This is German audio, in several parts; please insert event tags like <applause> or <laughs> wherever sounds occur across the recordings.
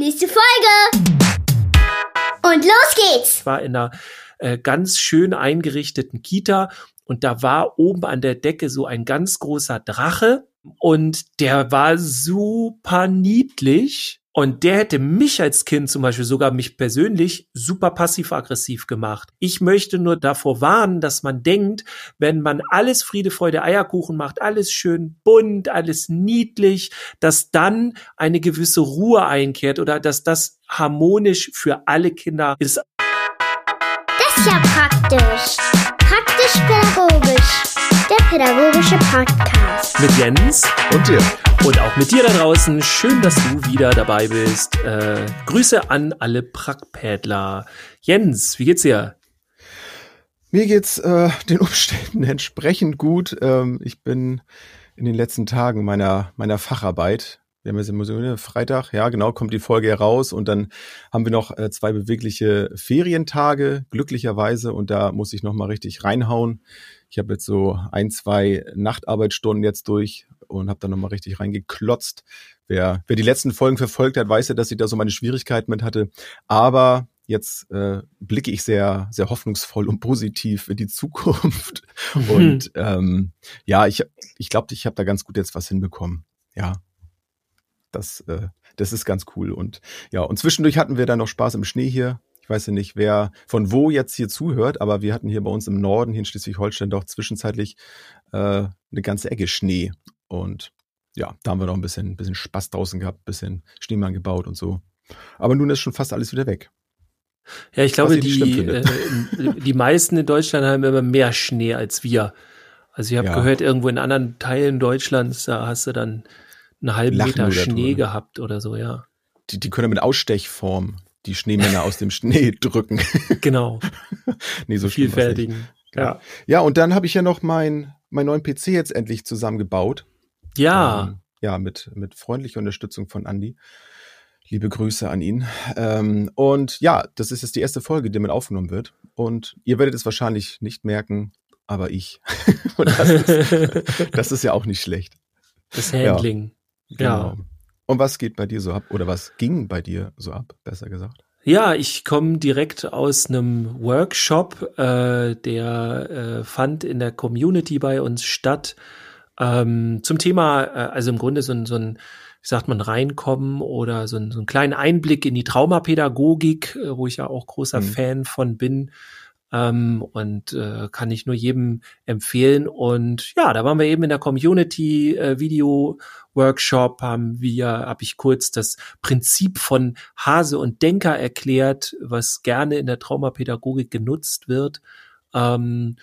Nächste Folge. Und los geht's. Ich war in einer äh, ganz schön eingerichteten Kita und da war oben an der Decke so ein ganz großer Drache und der war super niedlich. Und der hätte mich als Kind zum Beispiel, sogar mich persönlich, super passiv-aggressiv gemacht. Ich möchte nur davor warnen, dass man denkt, wenn man alles Friede, Freude, Eierkuchen macht, alles schön bunt, alles niedlich, dass dann eine gewisse Ruhe einkehrt oder dass das harmonisch für alle Kinder ist. Das ist ja praktisch. Pädagogische Podcast. Mit Jens Und dir. und auch mit dir da draußen. Schön, dass du wieder dabei bist. Äh, Grüße an alle Prackpädler. Jens, wie geht's dir? Mir geht's äh, den Umständen <laughs> entsprechend gut. Ähm, ich bin in den letzten Tagen meiner, meiner Facharbeit. Wir haben jetzt immer so ne, Freitag, ja genau, kommt die Folge heraus und dann haben wir noch äh, zwei bewegliche Ferientage, glücklicherweise, und da muss ich nochmal richtig reinhauen. Ich habe jetzt so ein, zwei Nachtarbeitsstunden jetzt durch und habe da nochmal richtig reingeklotzt. Wer, wer die letzten Folgen verfolgt hat, weiß ja, dass ich da so meine Schwierigkeiten mit hatte. Aber jetzt äh, blicke ich sehr, sehr hoffnungsvoll und positiv in die Zukunft. <laughs> Und ähm, ja, ich, ich glaube, ich habe da ganz gut jetzt was hinbekommen. Ja, das, äh, das ist ganz cool. Und ja, und zwischendurch hatten wir dann noch Spaß im Schnee hier. Weiß ja nicht, wer von wo jetzt hier zuhört, aber wir hatten hier bei uns im Norden, hier in Schleswig-Holstein, doch zwischenzeitlich äh, eine ganze Ecke Schnee. Und ja, da haben wir noch ein bisschen, bisschen Spaß draußen gehabt, bisschen Schneemann gebaut und so. Aber nun ist schon fast alles wieder weg. Ja, ich glaube, ich die, äh, die meisten in Deutschland haben immer mehr Schnee als wir. Also ich habe Ja. gehört, irgendwo in anderen Teilen Deutschlands, da hast du dann einen halben Lachen Meter Schnee gehabt oder so, ja. Die, die können mit Ausstechform die Schneemänner aus dem Schnee <laughs> drücken. Genau, <laughs> nee, so vielfältigen. Ja. Ja, und dann habe ich ja noch mein, meinen neuen PC jetzt endlich zusammengebaut. Ja, Ähm, ja, mit, mit freundlicher Unterstützung von Andy. Liebe Grüße an ihn. Ähm, und ja, das ist jetzt die erste Folge, die mit aufgenommen wird. Und ihr werdet es wahrscheinlich nicht merken, aber ich. <laughs> und das ist, das ist ja auch nicht schlecht. das Handling. Ja. Genau. Und was geht bei dir so ab? Oder was ging bei dir so ab, besser gesagt? Ja, ich komme direkt aus einem Workshop, äh, der äh, fand in der Community bei uns statt. Ähm, zum Thema, äh, also im Grunde so ein, so ein, wie sagt man, reinkommen oder so ein, so einen kleinen Einblick in die Traumapädagogik, äh, wo ich ja auch großer Mhm. Fan von bin. Ähm, und äh, kann ich nur jedem empfehlen. Und ja, da waren wir eben in der Community äh, Video Workshop, haben wir, habe ich kurz das Prinzip von Hase und Denker erklärt, was gerne in der Traumapädagogik genutzt wird. Ähm,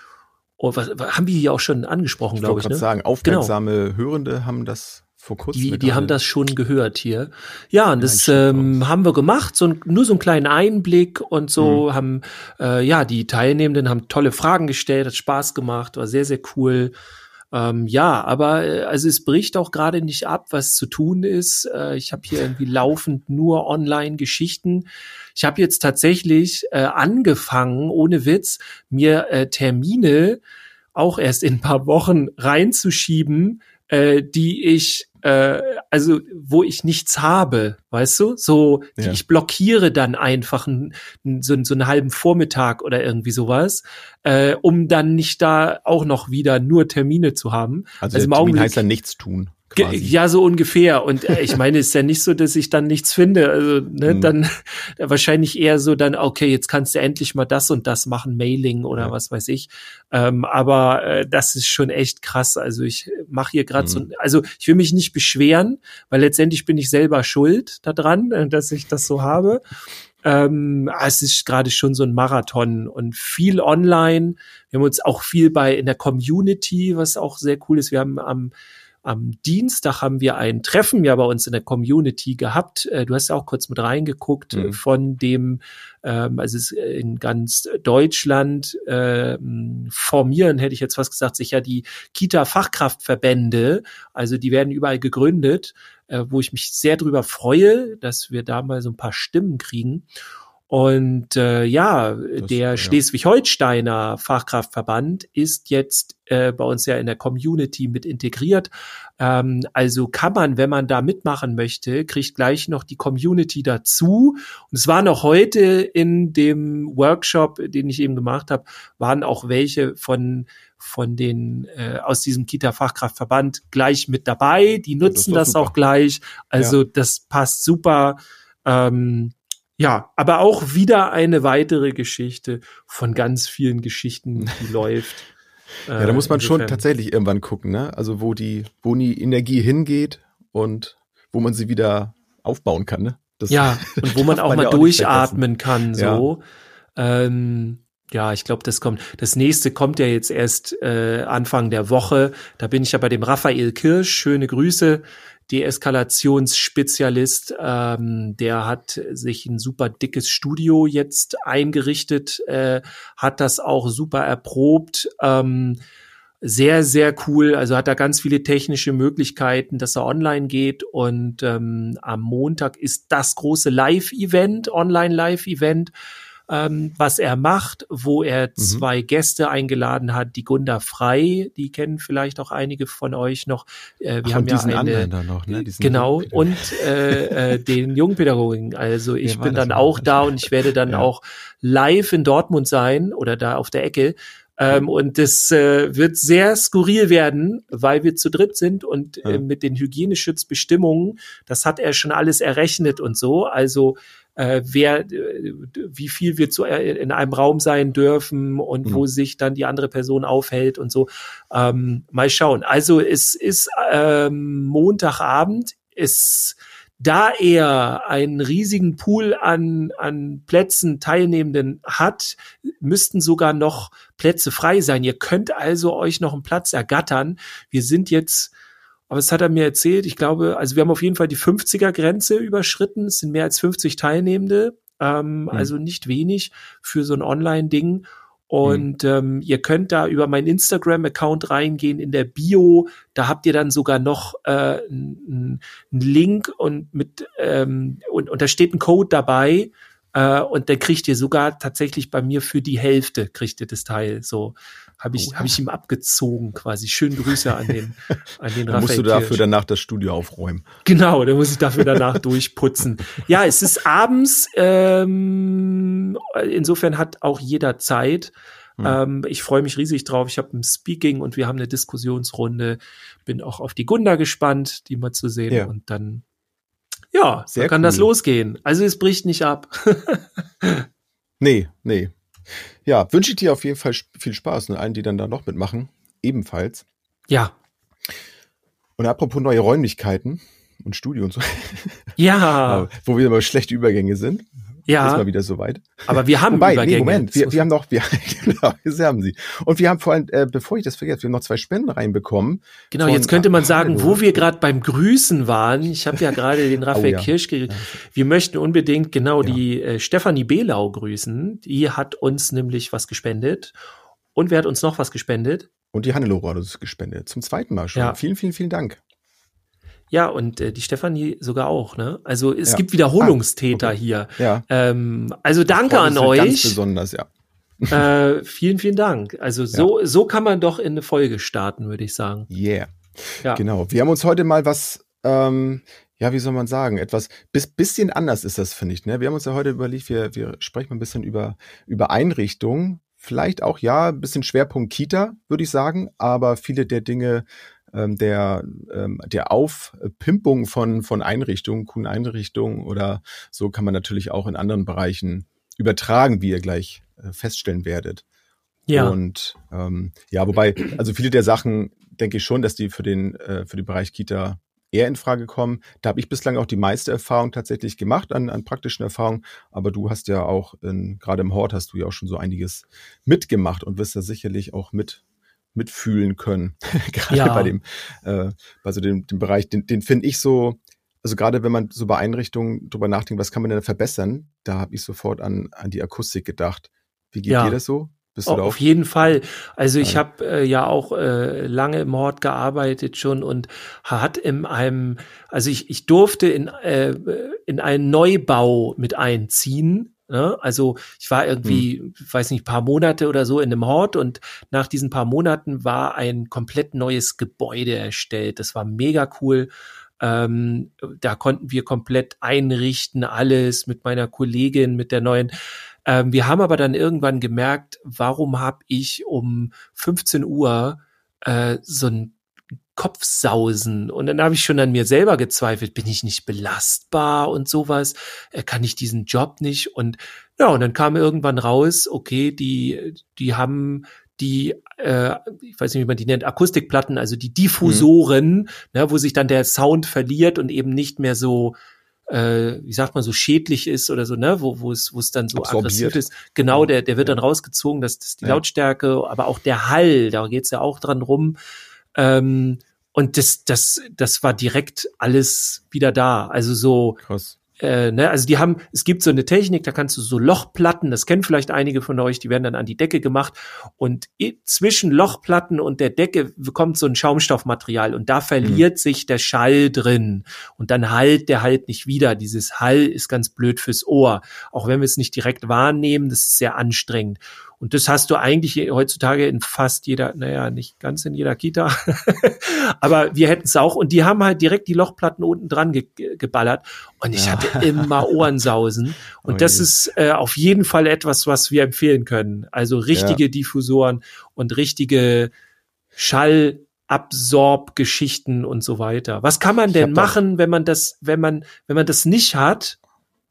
und was, was haben wir hier auch schon angesprochen, Ich glaube wollte ich. gerade Ne? sagen, aufmerksame Hörende haben das vor kurzem. Die, die haben das schon gehört hier. Ja, und das ähm, haben wir gemacht, so ein, nur so einen kleinen Einblick und so haben, äh, ja, die Teilnehmenden haben tolle Fragen gestellt, hat Spaß gemacht, war sehr, sehr cool. Ähm, ja, aber äh, also es bricht auch gerade nicht ab, was zu tun ist. Äh, ich habe hier irgendwie laufend nur Online-Geschichten. Ich habe jetzt tatsächlich äh, angefangen, ohne Witz, mir äh, Termine auch erst in ein paar Wochen reinzuschieben, äh, die ich, äh, also wo ich nichts habe, weißt du? So, die Ja. ich blockiere dann einfach n, n, so, so einen halben Vormittag oder irgendwie sowas, äh, um dann nicht da auch noch wieder nur Termine zu haben. Also, also der Termin heißt dann nichts tun. Quasi. Ja, so ungefähr. Und äh, ich meine, es ist ja nicht so, dass ich dann nichts finde. Also, ne, Mhm. dann <laughs> wahrscheinlich eher so dann, okay, jetzt kannst du endlich mal das und das machen, Mailing oder Ja. was weiß ich. Ähm, aber äh, das ist schon echt krass. Also ich mache hier gerade so, Mhm. also ich will mich nicht beschweren, weil letztendlich bin ich selber schuld daran, äh, dass ich das so habe. Ähm, es ist gerade schon so ein Marathon und viel online. Wir haben uns auch viel bei in der Community, was auch sehr cool ist. Wir haben am am Dienstag haben wir ein Treffen ja bei uns in der Community gehabt. Äh, Du hast ja auch kurz mit reingeguckt Mhm. von dem, ähm, also es ist in ganz Deutschland ähm, formieren, hätte ich jetzt fast gesagt, sich ja die Kita-Fachkraftverbände. Also die werden überall gegründet, äh, wo ich mich sehr drüber freue, dass wir da mal so ein paar Stimmen kriegen. Und äh, ja, Das- der ja. Schleswig-Holsteiner Fachkraftverband ist jetzt äh, bei uns ja in der Community mit integriert. Ähm, also kann man, wenn man da mitmachen möchte, kriegt gleich noch die Community dazu. Und es waren auch heute in dem Workshop, den ich eben gemacht habe, waren auch welche von von den äh, aus diesem Kita-Fachkraftverband gleich mit dabei. Die nutzen das, super. auch gleich. Also das passt super. Ähm, ja, aber auch wieder eine weitere Geschichte von ganz vielen Geschichten, die <laughs> läuft. Ja, da muss man schon Insofern- tatsächlich irgendwann gucken, ne? Also wo die, wo die Energie hingeht und wo man sie wieder aufbauen kann, ne? Das Ja, <laughs> und wo man auch mal ja nicht durchatmen kann, so. Ähm, ja, ich glaube, das kommt. Das nächste kommt ja jetzt erst äh, Anfang der Woche. Da bin ich ja bei dem Raphael Kirsch. Schöne Grüße. Deeskalationsspezialist, ähm, der hat sich ein super dickes Studio jetzt eingerichtet, äh, hat das auch super erprobt. Ähm, sehr, sehr cool. Also hat er ganz viele technische Möglichkeiten, dass er online geht. Und ähm, am Montag ist das große Live-Event, Online-Live-Event, ähm, was er macht, wo er zwei Gäste eingeladen hat. Die Gunda Frei, die kennen vielleicht auch einige von euch noch. Äh, wir Ach, haben ja diesen eine, anderen da noch, ne? Diesen Genau, und äh, äh, den Jungpädagogen. Also ich war bin dann auch da und ich werde dann Ja. auch live in Dortmund sein oder da auf der Ecke. Ähm, und das äh, wird sehr skurril werden, weil wir zu dritt sind und Ja. äh, mit den Hygieneschutzbestimmungen, das hat er schon alles errechnet und so. Also äh, wer, äh, wie viel wir zu, äh, in einem Raum sein dürfen und Mhm. wo sich dann die andere Person aufhält und so. Ähm, mal schauen. Also es ist ähm, Montagabend. Es da er einen riesigen Pool an, an Plätzen Teilnehmenden hat, müssten sogar noch Plätze frei sein. Ihr könnt also euch noch einen Platz ergattern. Wir sind jetzt, aber es hat er mir erzählt, ich glaube, also wir haben auf jeden Fall die 50er Grenze überschritten. Es sind mehr als 50 Teilnehmende, ähm, also nicht wenig für so ein Online-Ding. Und ähm, ihr könnt da über meinen Instagram-Account reingehen in der Bio. Da habt ihr dann sogar noch äh, einen Link und mit ähm, und, und da steht ein Code dabei. Äh, und dann kriegt ihr sogar tatsächlich bei mir für die Hälfte kriegt ihr das Teil. So habe ich Oh ja. hab ich ihm abgezogen quasi. Schöne Grüße an den <laughs> an den Dann musst du Raphael dafür Kirsch. danach das Studio aufräumen. Genau, da muss ich dafür danach <laughs> durchputzen. Ja, es ist abends. Ähm, insofern hat auch jeder Zeit. Hm. Ähm, ich freue mich riesig drauf. Ich habe ein Speaking und wir haben eine Diskussionsrunde. Bin auch auf die Gunda gespannt, die mal zu sehen. Ja. Und dann, ja, Sehr dann kann cool. das losgehen. Also es bricht nicht ab. <laughs> Nee, nee. Ja, wünsche ich dir auf jeden Fall viel Spaß und allen, die dann da noch mitmachen, ebenfalls. ja, Und apropos neue Räumlichkeiten und Studio und so, ja, <laughs> wo wir immer schlechte Übergänge sind, ist ja. mal wieder soweit. Aber wir haben Wobei, Übergänge. nee, Moment, wir, wir haben noch, wir, <laughs> genau, wir haben sie. Und wir haben vor allem, äh, bevor ich das vergesse, wir haben noch zwei Spenden reinbekommen. Genau, von jetzt könnte man sagen, Hallo. wo wir gerade beim Grüßen waren. Ich habe ja gerade den <laughs> Raphael Oh ja. Kirsch ge Wir möchten unbedingt genau Ja. die äh, Stefanie Behlau grüßen. Die hat uns nämlich was gespendet. Und wer hat uns noch was gespendet? Und die Hannelore hat uns gespendet. Zum zweiten Mal schon. Ja. Vielen, vielen, vielen Dank. Ja, und äh, die Stefanie sogar auch, ne? Also es Ja. gibt Wiederholungstäter Ah, okay. hier. Ja. Ähm, also danke an Ganz euch. besonders, ja. Äh, vielen, vielen Dank. Also so, so kann man doch in eine Folge starten, würde ich sagen. Yeah. Ja. Genau. Wir haben uns heute mal was, ähm, ja, wie soll man sagen, etwas, bis, bisschen anders ist das, finde ich. Ne? Wir haben uns ja heute überlegt, wir, wir sprechen mal ein bisschen über, über Einrichtungen. Vielleicht auch, ja, ein bisschen Schwerpunkt Kita, würde ich sagen, aber viele der Dinge, ähm, der, ähm, der Aufpimpung von, von Einrichtungen, coolen Einrichtungen oder so kann man natürlich auch in anderen Bereichen übertragen, wie ihr gleich äh, feststellen werdet. Ja. Und ähm, ja, wobei, also viele der Sachen denke ich schon, dass die für den, äh, für den Bereich Kita eher in Frage kommen. Da habe ich bislang auch die meiste Erfahrung tatsächlich gemacht an, an praktischen Erfahrungen, aber du hast ja auch, in, gerade im Hort hast du ja auch schon so einiges mitgemacht und wirst da sicherlich auch mit mitfühlen können. <laughs> gerade Ja. bei dem, äh, bei so dem, dem Bereich, den, den finde ich so, also gerade wenn man so bei Einrichtungen drüber nachdenkt, was kann man denn verbessern, da habe ich sofort an, an die Akustik gedacht. Wie geht Ja. dir das so? Oh, auf jeden Fall. Also ich habe äh, ja auch äh, lange im Hort gearbeitet schon und hat in einem, also ich, ich durfte in, äh, in einen Neubau mit einziehen Ne? Also ich war irgendwie, hm. weiß nicht, paar Monate oder so in einem Hort und nach diesen paar Monaten war ein komplett neues Gebäude erstellt. Das war mega cool. Ähm, da konnten wir komplett einrichten, alles mit meiner Kollegin, mit der neuen. Ähm, wir haben aber dann irgendwann gemerkt, warum habe ich um 15 Uhr äh, so ein Kopfsausen. Und dann habe ich schon an mir selber gezweifelt, bin ich nicht belastbar und sowas? Äh, kann ich diesen Job nicht? Und ja, und dann kam irgendwann raus, okay, die, die haben die, äh, ich weiß nicht, wie man die nennt, Akustikplatten, also die Diffusoren, mhm. ne, wo sich dann der Sound verliert und eben nicht mehr so äh, wie sagt man, so schädlich ist oder so, ne, wo, wo es, wo es dann so Absorbiert. aggressiv ist. Genau, der, der wird ja. dann rausgezogen, das, das ist die ja. Lautstärke, aber auch der Hall, da geht's ja auch dran rum. Ähm, und das, das, das war direkt alles wieder da. Also so, Krass. Äh, ne, also die haben, es gibt so eine Technik, da kannst du so Lochplatten, das kennen vielleicht einige von euch, die werden dann an die Decke gemacht und zwischen Lochplatten und der Decke kommt so ein Schaumstoffmaterial und da verliert mhm. sich der Schall drin und dann halt der halt nicht wieder. Dieses Hall ist ganz blöd fürs Ohr, auch wenn wir es nicht direkt wahrnehmen, das ist sehr anstrengend. Und das hast du eigentlich heutzutage in fast jeder, naja, nicht ganz in jeder Kita, <laughs> aber wir hätten es auch. Und die haben halt direkt die Lochplatten unten dran ge geballert. Und ich ja. hatte immer <laughs> Ohrensausen. Und oh das ist äh, auf jeden Fall etwas, was wir empfehlen können. Also richtige ja. Diffusoren und richtige Schallabsorbgeschichten und so weiter. Was kann man denn machen, wenn man das, wenn man, wenn man das nicht hat?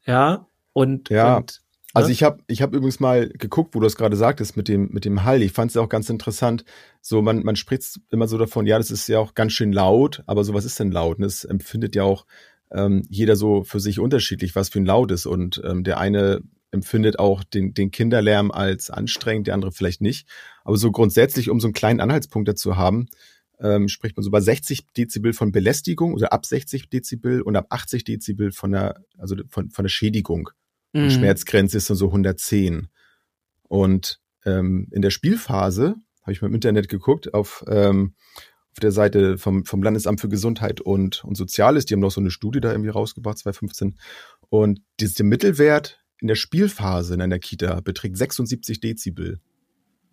Ja. Und, ja. und also ich habe ich hab übrigens mal geguckt, wo du das gerade sagtest mit dem mit dem Hall. Ich fand es auch ganz interessant. So man man spricht immer so davon, ja, das ist ja auch ganz schön laut, aber so was ist denn laut? Und das empfindet ja auch ähm, jeder so für sich unterschiedlich, was für ein Laut ist. Und ähm, der eine empfindet auch den, den Kinderlärm als anstrengend, der andere vielleicht nicht. Aber so grundsätzlich, um so einen kleinen Anhaltspunkt dazu haben, ähm, spricht man so bei 60 Dezibel von Belästigung oder ab 60 Dezibel und ab 80 Dezibel von der, also von, von der Schädigung. Mhm. Schmerzgrenze ist dann so 110. Und ähm, in der Spielphase habe ich mal im Internet geguckt, auf, ähm, auf der Seite vom, vom Landesamt für Gesundheit und, und Soziales, die haben noch so eine Studie da irgendwie rausgebracht, 2015. Und der Mittelwert in der Spielphase in einer Kita beträgt 76 Dezibel.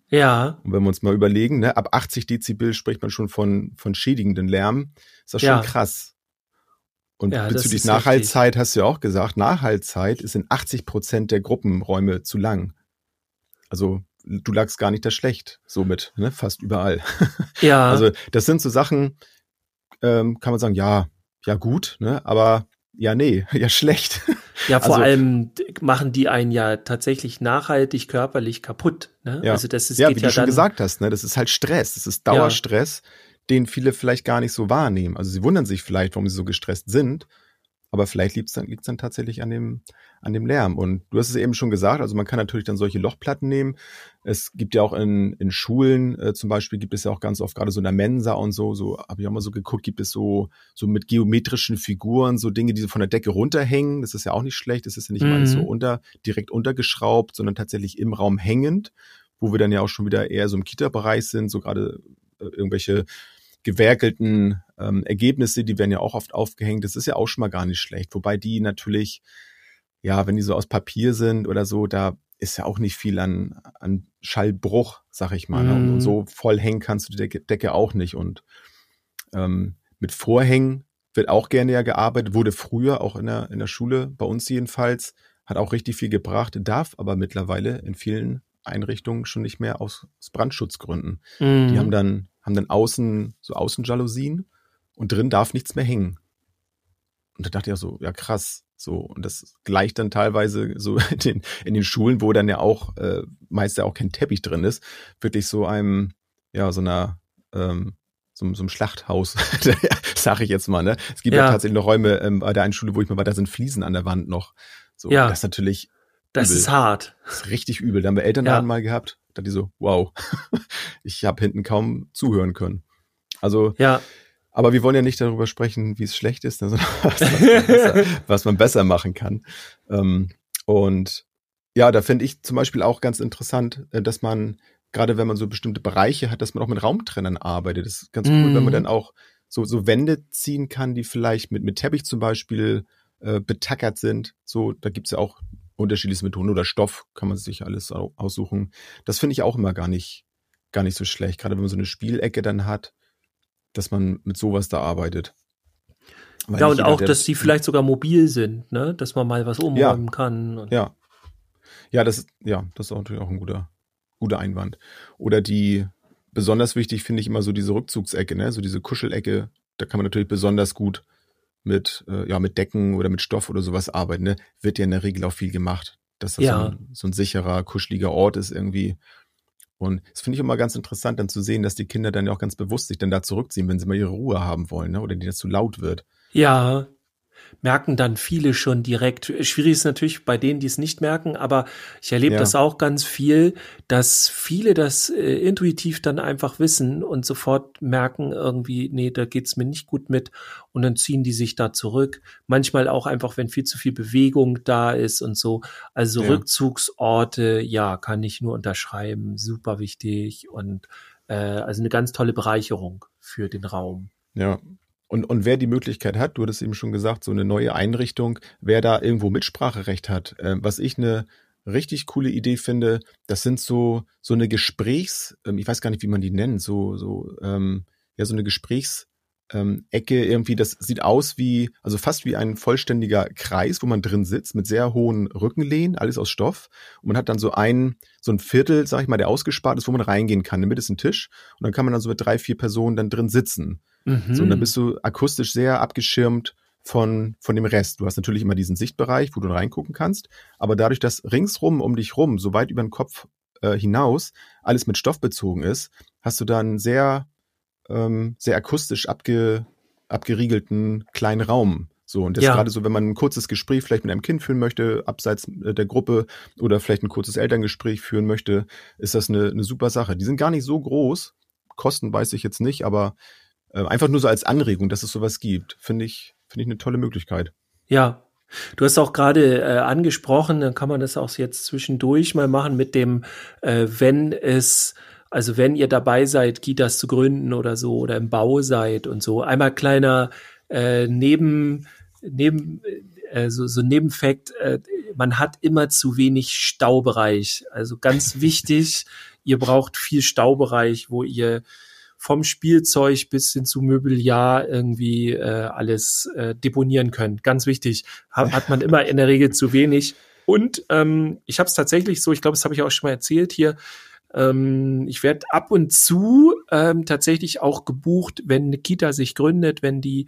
Ja. Und wenn wir uns mal überlegen, ne, ab 80 Dezibel spricht man schon von, von schädigenden Lärm, ist das schon ja. krass. Und ja, bezüglich Nachhaltzeit richtig. hast du ja auch gesagt, Nachhaltzeit ist in 80 Prozent der Gruppenräume zu lang. Also du lagst gar nicht da schlecht, somit, ne? fast überall. <laughs> Ja. Also das sind so Sachen, ähm, kann man sagen, ja, ja gut, ne? aber ja, nee, <laughs> ja schlecht. Ja, vor also, allem machen die einen ja tatsächlich nachhaltig körperlich kaputt. Ne? Ja. Also das ist ja, wie du ja schon gesagt hast, ne? das ist halt Stress, das ist Dauerstress. Ja den viele vielleicht gar nicht so wahrnehmen. Also sie wundern sich vielleicht, warum sie so gestresst sind, aber vielleicht liegt es dann, liegt's dann tatsächlich an dem, an dem Lärm. Und du hast es eben schon gesagt, also man kann natürlich dann solche Lochplatten nehmen. Es gibt ja auch in, in Schulen äh, zum Beispiel, gibt es ja auch ganz oft gerade so in der Mensa und so, so habe ich auch mal so geguckt, gibt es so, so mit geometrischen Figuren, so Dinge, die so von der Decke runterhängen. Das ist ja auch nicht schlecht, das ist ja nicht mhm. mal so unter, direkt untergeschraubt, sondern tatsächlich im Raum hängend, wo wir dann ja auch schon wieder eher so im Kita-Bereich sind, so gerade äh, irgendwelche gewerkelten ähm, Ergebnisse, die werden ja auch oft aufgehängt. Das ist ja auch schon mal gar nicht schlecht. Wobei die natürlich, ja, wenn die so aus Papier sind oder so, da ist ja auch nicht viel an, an Schallbruch, sag ich mal. Ne? Mm. Und so voll hängen kannst du die Decke, Decke auch nicht. Und ähm, mit Vorhängen wird auch gerne ja gearbeitet, wurde früher auch in der, in der Schule, bei uns jedenfalls, hat auch richtig viel gebracht, darf aber mittlerweile in vielen Einrichtungen schon nicht mehr aus, aus Brandschutzgründen. Mm. Die haben dann haben dann außen so Außenjalousien und drin darf nichts mehr hängen. Und da dachte ich auch so, ja krass, so und das gleicht dann teilweise so <laughs> in den, in den Schulen, wo dann ja auch äh, meist ja auch kein Teppich drin ist, wirklich so einem ja so einer ähm, so, so einem Schlachthaus, <laughs> sage ich jetzt mal. Ne? Es gibt ja, ja tatsächlich noch Räume ähm, bei der einen Schule, wo ich mal war, da sind Fliesen an der Wand noch. So, ja, das ist natürlich. Das übel. ist hart. Das ist richtig übel. Da haben wir Eltern ja. mal gehabt. Da die so, wow, <laughs> ich habe hinten kaum zuhören können. Also, ja. aber wir wollen ja nicht darüber sprechen, wie es schlecht ist, <laughs> sondern was, man, <laughs> besser, was man besser machen kann. Ähm, und ja, da finde ich zum Beispiel auch ganz interessant, äh, dass man, gerade wenn man so bestimmte Bereiche hat, dass man auch mit Raumtrennern arbeitet. Das ist ganz cool, mm. wenn man mhm. dann auch so, so Wände ziehen kann, die vielleicht mit, mit Teppich zum Beispiel äh, betackert sind. So, da gibt's ja auch unterschiedlichste Methoden oder Stoff kann man sich alles aussuchen. Das finde ich auch immer gar nicht, gar nicht so schlecht. Gerade wenn man so eine Spielecke dann hat, dass man mit sowas da arbeitet. Weil ja, und jeder, auch, dass die vielleicht sogar mobil sind, ne? Dass man mal was umräumen ja, kann. ja. Ja, das, ja, das ist natürlich auch ein guter, guter Einwand. Oder die, besonders wichtig finde ich immer so diese Rückzugsecke, ne? So diese Kuschelecke. Da kann man natürlich besonders gut mit, äh, ja, mit Decken oder mit Stoff oder sowas arbeiten, ne? Wird ja in der Regel auch viel gemacht. Dass das ja. so, ein, so ein sicherer, kuscheliger Ort ist irgendwie. Und das finde ich immer ganz interessant, dann zu sehen, dass die Kinder dann ja auch ganz bewusst sich dann da zurückziehen, wenn sie mal ihre Ruhe haben wollen, ne? Oder die das zu laut wird. Ja, merken dann viele schon direkt. Schwierig ist natürlich bei denen, die es nicht merken, aber ich erlebe ja. das auch ganz viel, dass viele das äh, intuitiv dann einfach wissen und sofort merken irgendwie, nee, da geht's mir nicht gut mit und dann ziehen die sich da zurück. Manchmal auch einfach, wenn viel zu viel Bewegung da ist und so. Also ja. Rückzugsorte, ja, kann ich nur unterschreiben, super wichtig und äh, also eine ganz tolle Bereicherung für den Raum. Ja, und, und wer die Möglichkeit hat, du hattest eben schon gesagt, so eine neue Einrichtung, wer da irgendwo Mitspracherecht hat, äh, was ich eine richtig coole Idee finde, das sind so, so eine Gesprächs, ähm, ich weiß gar nicht, wie man die nennt, so, so, ähm, ja, so eine Gesprächs, ähm, Ecke irgendwie, das sieht aus wie, also fast wie ein vollständiger Kreis, wo man drin sitzt, mit sehr hohen Rückenlehnen, alles aus Stoff. Und man hat dann so ein, so ein Viertel, sag ich mal, der ausgespart ist, wo man reingehen kann. Mitte ist ein Tisch und dann kann man dann so mit drei, vier Personen dann drin sitzen. Mhm. So, und dann bist du akustisch sehr abgeschirmt von, von dem Rest. Du hast natürlich immer diesen Sichtbereich, wo du reingucken kannst, aber dadurch, dass ringsrum um dich rum, so weit über den Kopf äh, hinaus, alles mit Stoff bezogen ist, hast du dann sehr, ähm, sehr akustisch abge, abgeriegelten kleinen Raum. So, und das ja. gerade so, wenn man ein kurzes Gespräch vielleicht mit einem Kind führen möchte, abseits äh, der Gruppe oder vielleicht ein kurzes Elterngespräch führen möchte, ist das eine, eine super Sache. Die sind gar nicht so groß. Kosten weiß ich jetzt nicht, aber äh, einfach nur so als Anregung, dass es sowas gibt, finde ich, finde ich eine tolle Möglichkeit. Ja, Du hast auch gerade äh, angesprochen, dann kann man das auch jetzt zwischendurch mal machen mit dem, äh, wenn es, also wenn ihr dabei seid, Kitas zu gründen oder so oder im Bau seid und so. Einmal kleiner äh, neben, neben äh, so, so Nebenfakt, äh, man hat immer zu wenig Staubereich. Also ganz <laughs> wichtig, ihr braucht viel Staubereich, wo ihr vom Spielzeug bis hin zu Möbeljahr irgendwie äh, alles äh, deponieren können. Ganz wichtig. Hat, hat man immer in der Regel zu wenig. Und ähm, ich habe es tatsächlich so, ich glaube, das habe ich auch schon mal erzählt hier. Ähm, ich werde ab und zu ähm, tatsächlich auch gebucht, wenn eine Kita sich gründet, wenn die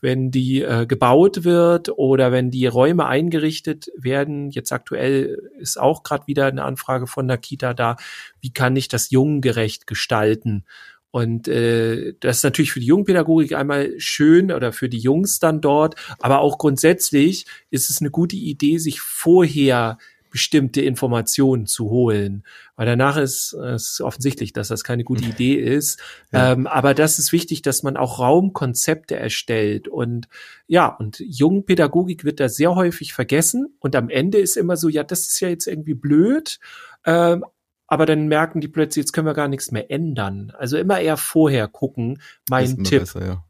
wenn die äh, gebaut wird oder wenn die Räume eingerichtet werden. Jetzt aktuell ist auch gerade wieder eine Anfrage von der Kita da. Wie kann ich das jungengerecht gestalten? Und äh, das ist natürlich für die Jungpädagogik einmal schön oder für die Jungs dann dort, aber auch grundsätzlich ist es eine gute Idee, sich vorher bestimmte Informationen zu holen. Weil danach ist es offensichtlich, dass das keine gute Idee ist. Ja. Ähm, aber das ist wichtig, dass man auch Raumkonzepte erstellt. Und ja, und Jungpädagogik wird da sehr häufig vergessen. Und am Ende ist immer so, ja, das ist ja jetzt irgendwie blöd. Ähm, aber dann merken die plötzlich, jetzt können wir gar nichts mehr ändern. Also immer eher vorher gucken, mein Tipp. Besser, ja.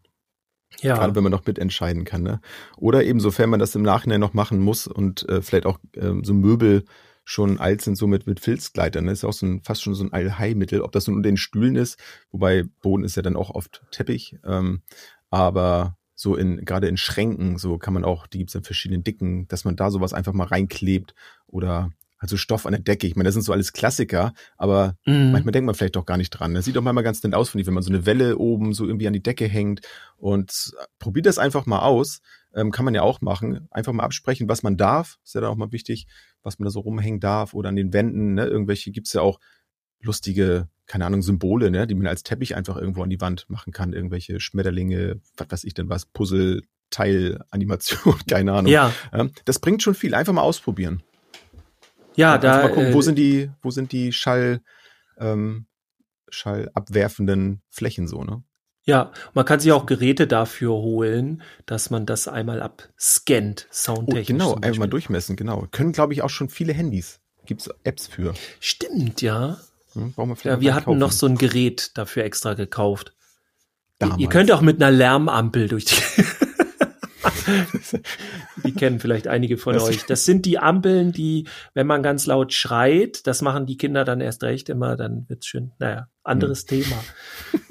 Ja. Gerade wenn man noch mitentscheiden kann. Ne? Oder eben, sofern man das im Nachhinein noch machen muss und äh, vielleicht auch ähm, so Möbel schon alt sind, so mit, mit Filzgleitern. Das ist auch so ein, fast schon so ein Allheilmittel. Ob das nun unter den Stühlen ist, wobei Boden ist ja dann auch oft Teppich. Ähm, aber so in, gerade in Schränken, so kann man auch, die gibt's in verschiedenen Dicken, dass man da sowas einfach mal reinklebt oder also Stoff an der Decke. Ich meine, das sind so alles Klassiker, aber mm. manchmal denkt man vielleicht doch gar nicht dran. Das sieht doch manchmal ganz nett aus, finde ich, wenn man so eine Welle oben so irgendwie an die Decke hängt. Und äh, probiert das einfach mal aus. Ähm, kann man ja auch machen. Einfach mal absprechen, was man darf. Ist ja dann auch mal wichtig, was man da so rumhängen darf. Oder an den Wänden, ne? Irgendwelche gibt's ja auch lustige, keine Ahnung, Symbole, ne? die man als Teppich einfach irgendwo an die Wand machen kann. Irgendwelche Schmetterlinge, was weiß ich denn was, Puzzle, Teilanimation, <laughs> keine Ahnung. Ja. Ähm, das bringt schon viel. Einfach mal ausprobieren. Ja, da. Mal gucken, äh, wo sind die, wo sind die Schall, ähm, schallabwerfenden Flächen so, ne? Ja, man kann sich auch Geräte dafür holen, dass man das einmal abscannt, soundtechnisch. Oh, genau, einmal durchmessen, genau. Können, glaube ich, auch schon viele Handys. Gibt's Apps für. Stimmt, ja. Hm, wir ja, wir hatten kaufen. noch so ein Gerät dafür extra gekauft. Damals. Ihr könnt auch mit einer Lärmampel durch die <laughs> die kennen vielleicht einige von Das- euch. Das sind die Ampeln, die, wenn man ganz laut schreit, das machen die Kinder dann erst recht immer, dann wird's schön, naja, anderes Thema.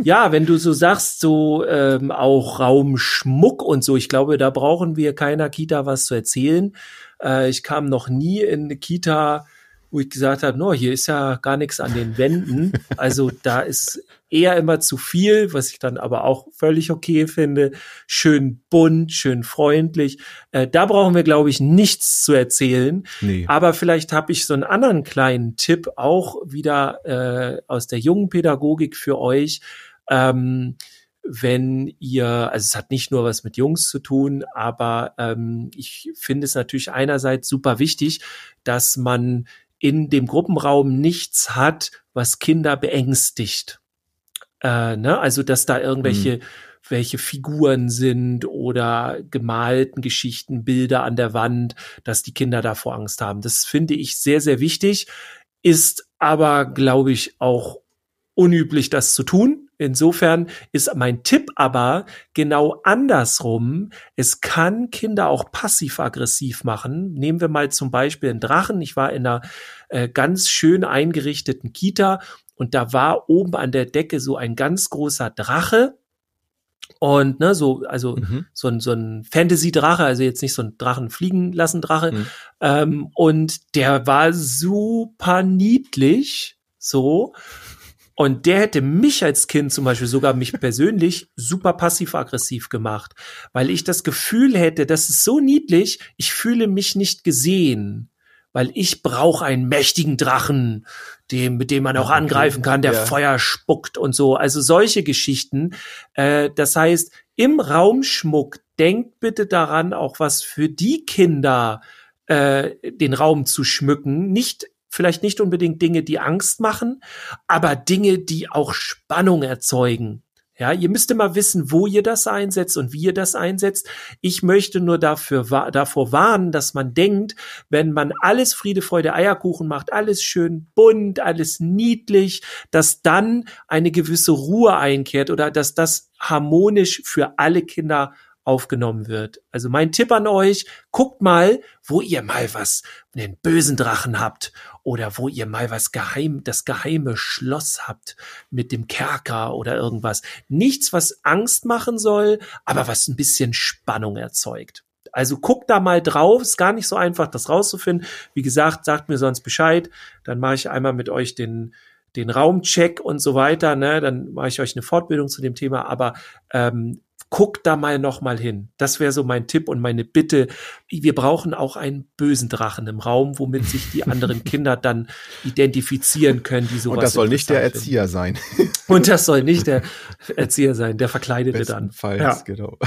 Ja, wenn du so sagst, so ähm, auch Raumschmuck und so, ich glaube, da brauchen wir keiner Kita was zu erzählen. Äh, ich kam noch nie in eine Kita, wo ich gesagt habe, no, hier ist ja gar nichts an den Wänden. Also da ist eher immer zu viel, was ich dann aber auch völlig okay finde. Schön bunt, schön freundlich. Äh, da brauchen wir, glaube ich, nichts zu erzählen. Nee. Aber vielleicht habe ich so einen anderen kleinen Tipp auch wieder äh, aus der jungen Pädagogik für euch. Ähm, wenn ihr, also es hat nicht nur was mit Jungs zu tun, aber ähm, ich finde es natürlich einerseits super wichtig, dass man in dem Gruppenraum nichts hat, was Kinder beängstigt. Äh, ne? Also dass da irgendwelche welche Figuren sind oder gemalten Geschichten, Bilder an der Wand, dass die Kinder davor Angst haben. Das finde ich sehr, sehr wichtig, ist aber, glaube ich, auch unüblich, das zu tun. Insofern ist mein Tipp aber genau andersrum. Es kann Kinder auch passiv-aggressiv machen. Nehmen wir mal zum Beispiel einen Drachen. Ich war in einer äh, ganz schön eingerichteten Kita und da war oben an der Decke so ein ganz großer Drache. Und ne, so, also Mhm. so ein, so ein Fantasy-Drache, also jetzt nicht so ein Drachen fliegen lassen Drache. Mhm. Ähm, und der war super niedlich, so. Und der hätte mich als Kind zum Beispiel, sogar mich persönlich, super passiv-aggressiv gemacht, weil ich das Gefühl hätte, das ist so niedlich, ich fühle mich nicht gesehen, weil ich brauche einen mächtigen Drachen, dem, mit dem man auch angreifen kann, der Ja. Feuer spuckt und so. Also solche Geschichten. Äh, das heißt, im Raumschmuck denkt bitte daran, auch was für die Kinder äh, den Raum zu schmücken. Nicht vielleicht nicht unbedingt Dinge, die Angst machen, aber Dinge, die auch Spannung erzeugen. Ja, ihr müsst immer wissen, wo ihr das einsetzt und wie ihr das einsetzt. Ich möchte nur dafür, wa- davor warnen, dass man denkt, wenn man alles Friede, Freude, Eierkuchen macht, alles schön bunt, alles niedlich, dass dann eine gewisse Ruhe einkehrt oder dass das harmonisch für alle Kinder aufgenommen wird. Also mein Tipp an euch, guckt mal, wo ihr mal was, einen bösen Drachen habt oder wo ihr mal was geheim, das geheime Schloss habt mit dem Kerker oder irgendwas. Nichts, was Angst machen soll, aber was ein bisschen Spannung erzeugt. Also guckt da mal drauf, ist gar nicht so einfach, das rauszufinden. Wie gesagt, sagt mir sonst Bescheid, dann mache ich einmal mit euch den den Raumcheck und so weiter, ne, dann mache ich euch eine Fortbildung zu dem Thema, aber ähm, guckt da mal noch mal hin. Das wäre so mein Tipp und meine Bitte. Wir brauchen auch einen bösen Drachen im Raum, womit sich die anderen <laughs> Kinder dann identifizieren können, die sowas Und das soll nicht der interessant Erzieher sein. finden. <laughs> Und das soll nicht der Erzieher sein, der Verkleidete dann. Bestenfalls, Ja. genau.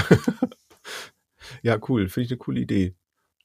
<laughs> ja, cool. Finde ich eine coole Idee.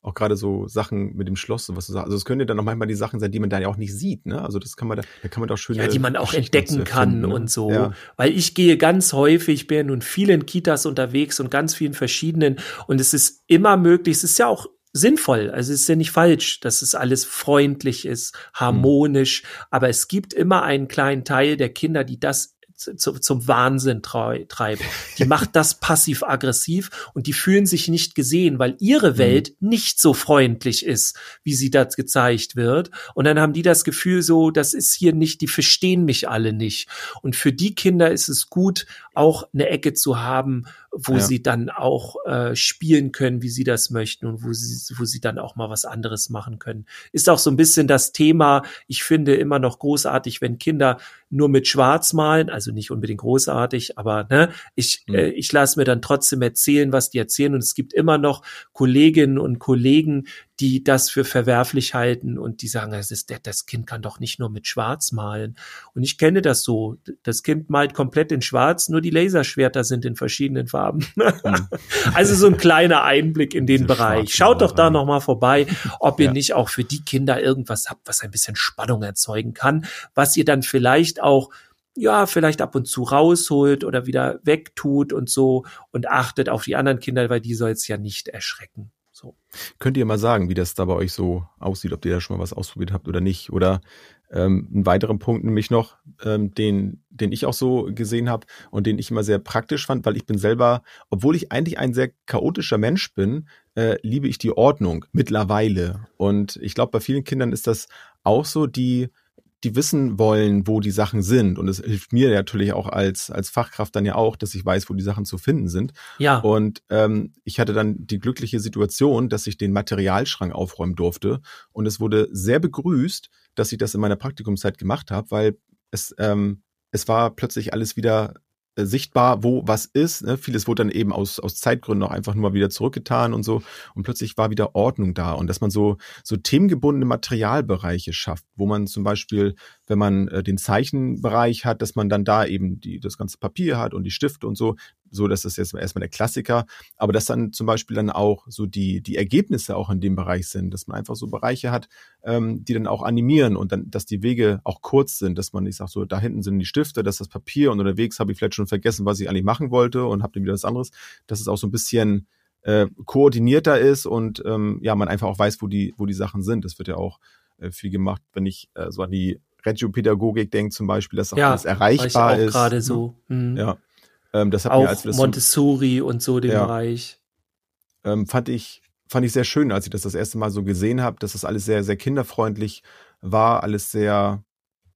Auch gerade so Sachen mit dem Schloss und was du sagst. Also es können ja dann auch manchmal die Sachen sein, die man da ja auch nicht sieht, ne? Also das kann man da, da kann man doch schön. Ja, die man auch entdecken kann und so. Ja. Weil ich gehe ganz häufig, bin ja nun vielen Kitas unterwegs und ganz vielen verschiedenen und es ist immer möglich, es ist ja auch sinnvoll, also es ist ja nicht falsch, dass es alles freundlich ist, harmonisch, aber es gibt immer einen kleinen Teil der Kinder, die das zu, zum Wahnsinn treu, treibt. Die macht das passiv-aggressiv und die fühlen sich nicht gesehen, weil ihre Welt nicht so freundlich ist, wie sie da gezeigt wird. Und dann haben die das Gefühl so, das ist hier nicht, die verstehen mich alle nicht. Und für die Kinder ist es gut, auch eine Ecke zu haben, wo Ja. sie dann auch äh, spielen können, wie sie das möchten und wo sie, wo sie dann auch mal was anderes machen können. Ist auch so ein bisschen das Thema, ich finde immer noch großartig, wenn Kinder nur mit Schwarz malen, also nicht unbedingt großartig, aber ne, ich, Mhm. äh, ich lasse mir dann trotzdem erzählen, was die erzählen und es gibt immer noch Kolleginnen und Kollegen, die das für verwerflich halten und die sagen, das, ist, das Kind kann doch nicht nur mit Schwarz malen. Und ich kenne das so. Das Kind malt komplett in Schwarz, nur die Laserschwerter sind in verschiedenen Farben. <laughs> also so ein kleiner Einblick in den Diese Bereich. Schaut doch da Schwarzmalerei. noch mal vorbei, ob ihr Ja. nicht auch für die Kinder irgendwas habt, was ein bisschen Spannung erzeugen kann, was ihr dann vielleicht auch ja, vielleicht ab und zu rausholt oder wieder wegtut und so und achtet auf die anderen Kinder, weil die soll es ja nicht erschrecken. So. Könnt ihr mal sagen, wie das da bei euch so aussieht, ob ihr da schon mal was ausprobiert habt oder nicht? Oder Ähm, ein weiterer Punkt nämlich noch, ähm, den, den ich auch so gesehen habe und den ich immer sehr praktisch fand, weil ich bin selber, obwohl ich eigentlich ein sehr chaotischer Mensch bin, äh, liebe ich die Ordnung mittlerweile. Und ich glaube, bei vielen Kindern ist das auch so, die die wissen wollen, wo die Sachen sind. Und es hilft mir natürlich auch als, als Fachkraft dann ja auch, dass ich weiß, wo die Sachen zu finden sind. Ja. Und ähm, ich hatte dann die glückliche Situation, dass ich den Materialschrank aufräumen durfte. Und es wurde sehr begrüßt, dass ich das in meiner Praktikumszeit gemacht habe, weil es, ähm, es war plötzlich alles wieder äh, sichtbar, wo was ist. Ne? Vieles wurde dann eben aus, aus Zeitgründen auch einfach nur mal wieder zurückgetan und so. Und plötzlich war wieder Ordnung da. Und dass man so, so themengebundene Materialbereiche schafft, wo man zum Beispiel, wenn man äh, den Zeichenbereich hat, dass man dann da eben die, das ganze Papier hat und die Stifte und so, so, das ist jetzt erstmal der Klassiker, aber dass dann zum Beispiel dann auch so die, die Ergebnisse auch in dem Bereich sind, dass man einfach so Bereiche hat, ähm, die dann auch animieren und dann, dass die Wege auch kurz sind, dass man nicht sagt, so, da hinten sind die Stifte, das ist das Papier und unterwegs habe ich vielleicht schon vergessen, was ich eigentlich machen wollte und habe dann wieder was anderes, dass es auch so ein bisschen äh, koordinierter ist und ähm, ja, man einfach auch weiß, wo die, wo die Sachen sind. Das wird ja auch äh, viel gemacht, wenn ich äh, so an die Regiopädagogik denke zum Beispiel, dass auch ja, alles erreichbar ist. gerade so. Mhm. Ja. Ähm, das hat auch mir, als Montessori so, und so den ja, Bereich. Ähm, fand ich fand ich sehr schön, als ich das das erste Mal so gesehen habe, dass das alles sehr sehr kinderfreundlich war, alles sehr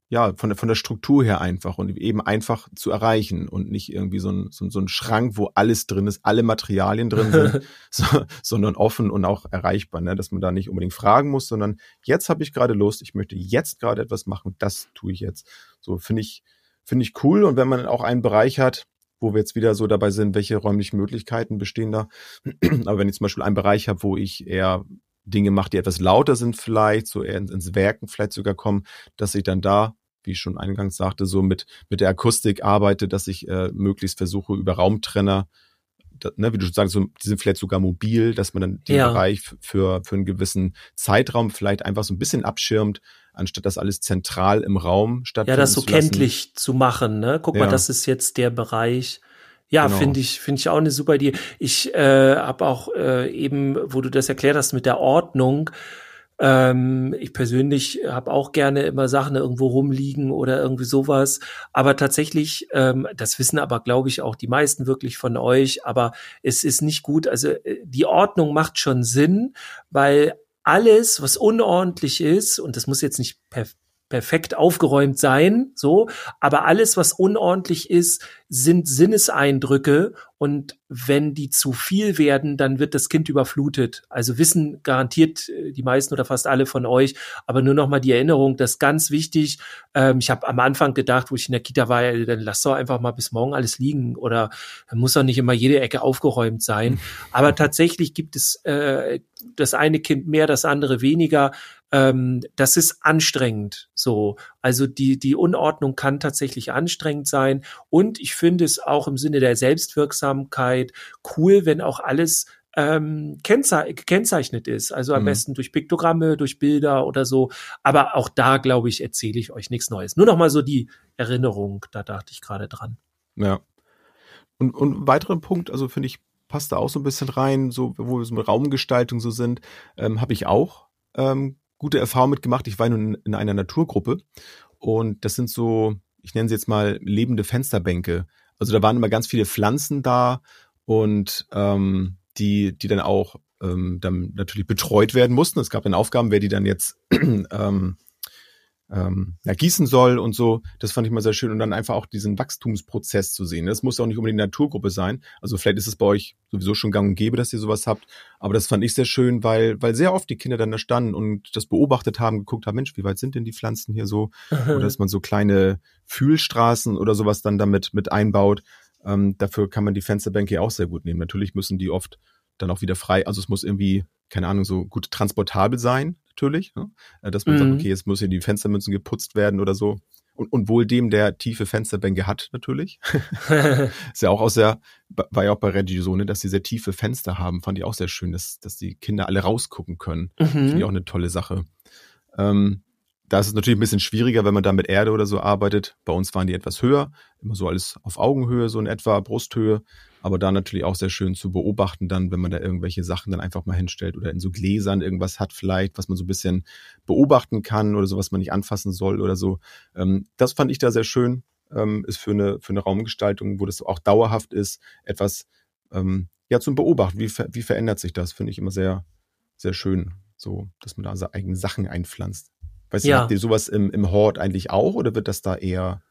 ja von der von der Struktur her einfach und eben einfach zu erreichen und nicht irgendwie so ein so, so ein Schrank, wo alles drin ist, alle Materialien drin sind, <laughs> so, sondern offen und auch erreichbar, ne? dass man da nicht unbedingt fragen muss, sondern jetzt habe ich gerade Lust, ich möchte jetzt gerade etwas machen, das tue ich jetzt. So finde ich finde ich cool und wenn man auch einen Bereich hat, wo wir jetzt wieder so dabei sind, welche räumlichen Möglichkeiten bestehen da. <clears throat> Aber wenn ich zum Beispiel einen Bereich habe, wo ich eher Dinge mache, die etwas lauter sind vielleicht, so eher ins Werken vielleicht sogar kommen, dass ich dann da, wie ich schon eingangs sagte, so mit, mit der Akustik arbeite, dass ich äh, möglichst versuche, über Raumtrenner da, ne, wie du schon sagst, so, die sind vielleicht sogar mobil, dass man dann den ja. Bereich für, für einen gewissen Zeitraum vielleicht einfach so ein bisschen abschirmt, anstatt das alles zentral im Raum stattfindet. Ja, das so kenntlich zu machen, ne? Guck ja. mal, das ist jetzt der Bereich. Ja, genau. finde ich, finde ich auch eine super Idee. Ich äh, habe auch äh, eben, wo du das erklärt hast mit der Ordnung, ähm, ich persönlich habe auch gerne immer Sachen irgendwo rumliegen oder irgendwie sowas. Aber tatsächlich, ähm, das wissen aber, glaube ich, auch die meisten wirklich von euch, aber es ist nicht gut. Also äh, die Ordnung macht schon Sinn, weil alles, was unordentlich ist, und das muss jetzt nicht per perfekt aufgeräumt sein, so, aber alles, was unordentlich ist, sind Sinneseindrücke und wenn die zu viel werden, dann wird das Kind überflutet. Also wissen garantiert äh, die meisten oder fast alle von euch, aber nur noch mal die Erinnerung, das ist ganz wichtig. Ähm, ich habe am Anfang gedacht, wo ich in der Kita war, dann lass doch einfach mal bis morgen alles liegen oder muss doch nicht immer jede Ecke aufgeräumt sein. Aber tatsächlich gibt es äh, das eine Kind mehr, das andere weniger ähm, das ist anstrengend so. Also die, die Unordnung kann tatsächlich anstrengend sein. Und ich finde es auch im Sinne der Selbstwirksamkeit cool, wenn auch alles ähm, gekennzeichnet ist. Also am mhm. besten durch Piktogramme, durch Bilder oder so. Aber auch da, glaube ich, erzähle ich euch nichts Neues. Nur noch mal so die Erinnerung, da dachte ich gerade dran. Ja. Und, und ein weiterer Punkt, also finde ich, passt da auch so ein bisschen rein, so wo wir so mit Raumgestaltung so sind, ähm, habe ich auch ähm, gute Erfahrung mitgemacht. Ich war nun in einer Naturgruppe und das sind so, ich nenne sie jetzt mal lebende Fensterbänke. Also da waren immer ganz viele Pflanzen da und ähm, die, die dann auch ähm, dann natürlich betreut werden mussten. Es gab dann Aufgaben, wer die dann jetzt <clears throat> ähm, ähm, ja, gießen soll und so. Das fand ich mal sehr schön. Und dann einfach auch diesen Wachstumsprozess zu sehen. Das muss auch nicht unbedingt Naturgruppe sein. Also vielleicht ist es bei euch sowieso schon gang und gäbe, dass ihr sowas habt. Aber das fand ich sehr schön, weil, weil sehr oft die Kinder dann da standen und das beobachtet haben, geguckt haben, Mensch, wie weit sind denn die Pflanzen hier so? Oder dass man so kleine Fühlstraßen oder sowas dann damit mit einbaut. Ähm, dafür kann man die Fensterbänke auch sehr gut nehmen. Natürlich müssen die oft dann auch wieder frei, also es muss irgendwie, keine Ahnung, so gut transportabel sein, natürlich. Ne? Äh, dass man mhm. sagt, okay, jetzt muss hier die Fenstermünzen geputzt werden oder so. Und, und wohl dem, der tiefe Fensterbänke hat, natürlich. <laughs> ist ja auch aus der, war ja auch bei Reggie so, ne, dass sie sehr tiefe Fenster haben, fand ich auch sehr schön, dass, dass die Kinder alle rausgucken können. Mhm. Finde ich auch eine tolle Sache. Ähm, da ist es natürlich ein bisschen schwieriger, wenn man da mit Erde oder so arbeitet. Bei uns waren die etwas höher, immer so alles auf Augenhöhe, so in etwa Brusthöhe. Aber da natürlich auch sehr schön zu beobachten, dann, wenn man da irgendwelche Sachen dann einfach mal hinstellt oder in so Gläsern irgendwas hat, vielleicht, was man so ein bisschen beobachten kann oder so, was man nicht anfassen soll oder so. Ähm, das fand ich da sehr schön. Ähm, ist für eine, für eine Raumgestaltung, wo das auch dauerhaft ist, etwas ähm, ja zum Beobachten. Wie, wie verändert sich das? Finde ich immer sehr, sehr schön, so, dass man da seine eigenen Sachen einpflanzt. Weißt ja. du, habt ihr sowas im, im Hort eigentlich auch oder wird das da eher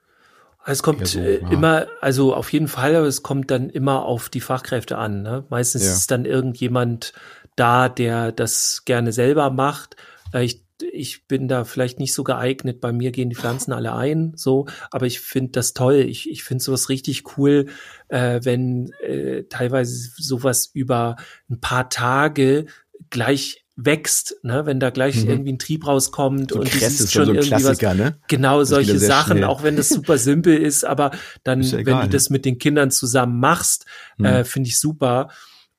es kommt so, äh, immer, also auf jeden Fall, aber es kommt dann immer auf die Fachkräfte an. Ne? Meistens ja. ist dann irgendjemand da, der das gerne selber macht. Äh, ich, ich bin da vielleicht nicht so geeignet. Bei mir gehen die Pflanzen alle ein, so. Aber ich finde das toll. Ich, ich finde sowas richtig cool, äh, wenn äh, teilweise sowas über ein paar Tage gleich wächst, ne, wenn da gleich mhm. irgendwie ein Trieb rauskommt so und du siehst schon so irgendwie was, ne? genau das solche Sachen, schnell. auch wenn das <laughs> super simpel ist, aber dann, ja egal, wenn du ne? das mit den Kindern zusammen machst, mhm. äh, finde ich super.